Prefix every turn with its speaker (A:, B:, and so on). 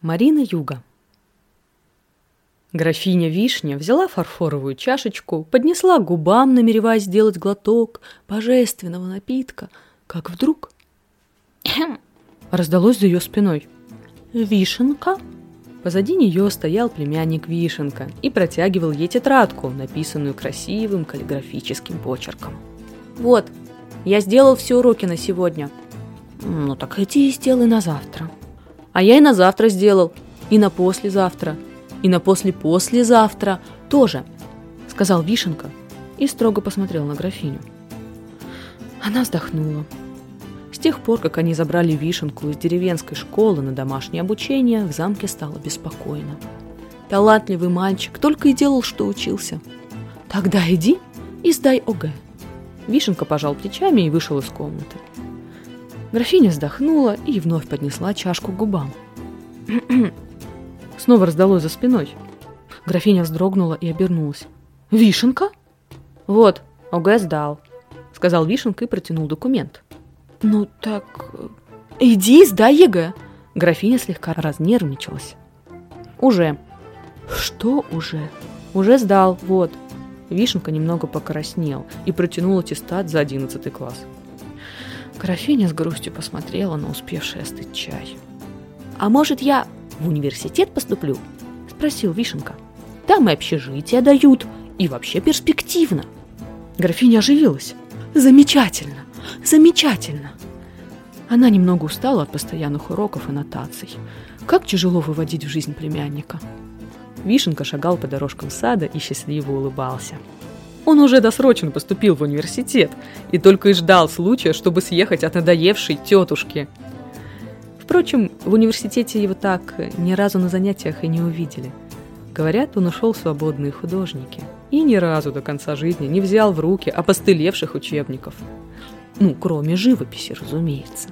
A: Марина Юга. Графиня Вишня взяла фарфоровую чашечку, поднесла к губам, намереваясь сделать глоток божественного напитка, как вдруг раздалось за ее спиной. «Вишенка?» Позади нее стоял племянник Вишенка и протягивал ей тетрадку, написанную красивым каллиграфическим почерком. «Вот, я сделал все уроки на сегодня». «Ну так иди и сделай на завтра», а я и на завтра сделал, и на послезавтра, и на после-послезавтра тоже, сказал Вишенка и строго посмотрел на графиню. Она вздохнула. С тех пор, как они забрали Вишенку из деревенской школы на домашнее обучение, в замке стало беспокойно. Талантливый мальчик только и делал, что учился. Тогда иди и сдай ОГЭ. Вишенка пожал плечами и вышел из комнаты. Графиня вздохнула и вновь поднесла чашку к губам. Снова раздалось за спиной. Графиня вздрогнула и обернулась. «Вишенка?» «Вот, ОГЭ сдал», — сказал Вишенка и протянул документ. «Ну так... иди, сдай ЕГЭ!» Графиня слегка разнервничалась. «Уже». «Что уже?» «Уже сдал, вот». Вишенка немного покраснел и протянул аттестат за одиннадцатый класс. Графиня с грустью посмотрела на успевший остыть чай. «А может, я в университет поступлю?» – спросил Вишенка. «Там и общежитие дают, и вообще перспективно». Графиня оживилась. «Замечательно! Замечательно!» Она немного устала от постоянных уроков и нотаций. Как тяжело выводить в жизнь племянника. Вишенка шагал по дорожкам сада и счастливо улыбался. Он уже досрочно поступил в университет и только и ждал случая, чтобы съехать от надоевшей тетушки. Впрочем, в университете его так ни разу на занятиях и не увидели. Говорят, он ушел в свободные художники и ни разу до конца жизни не взял в руки опостылевших учебников. Ну, кроме живописи, разумеется.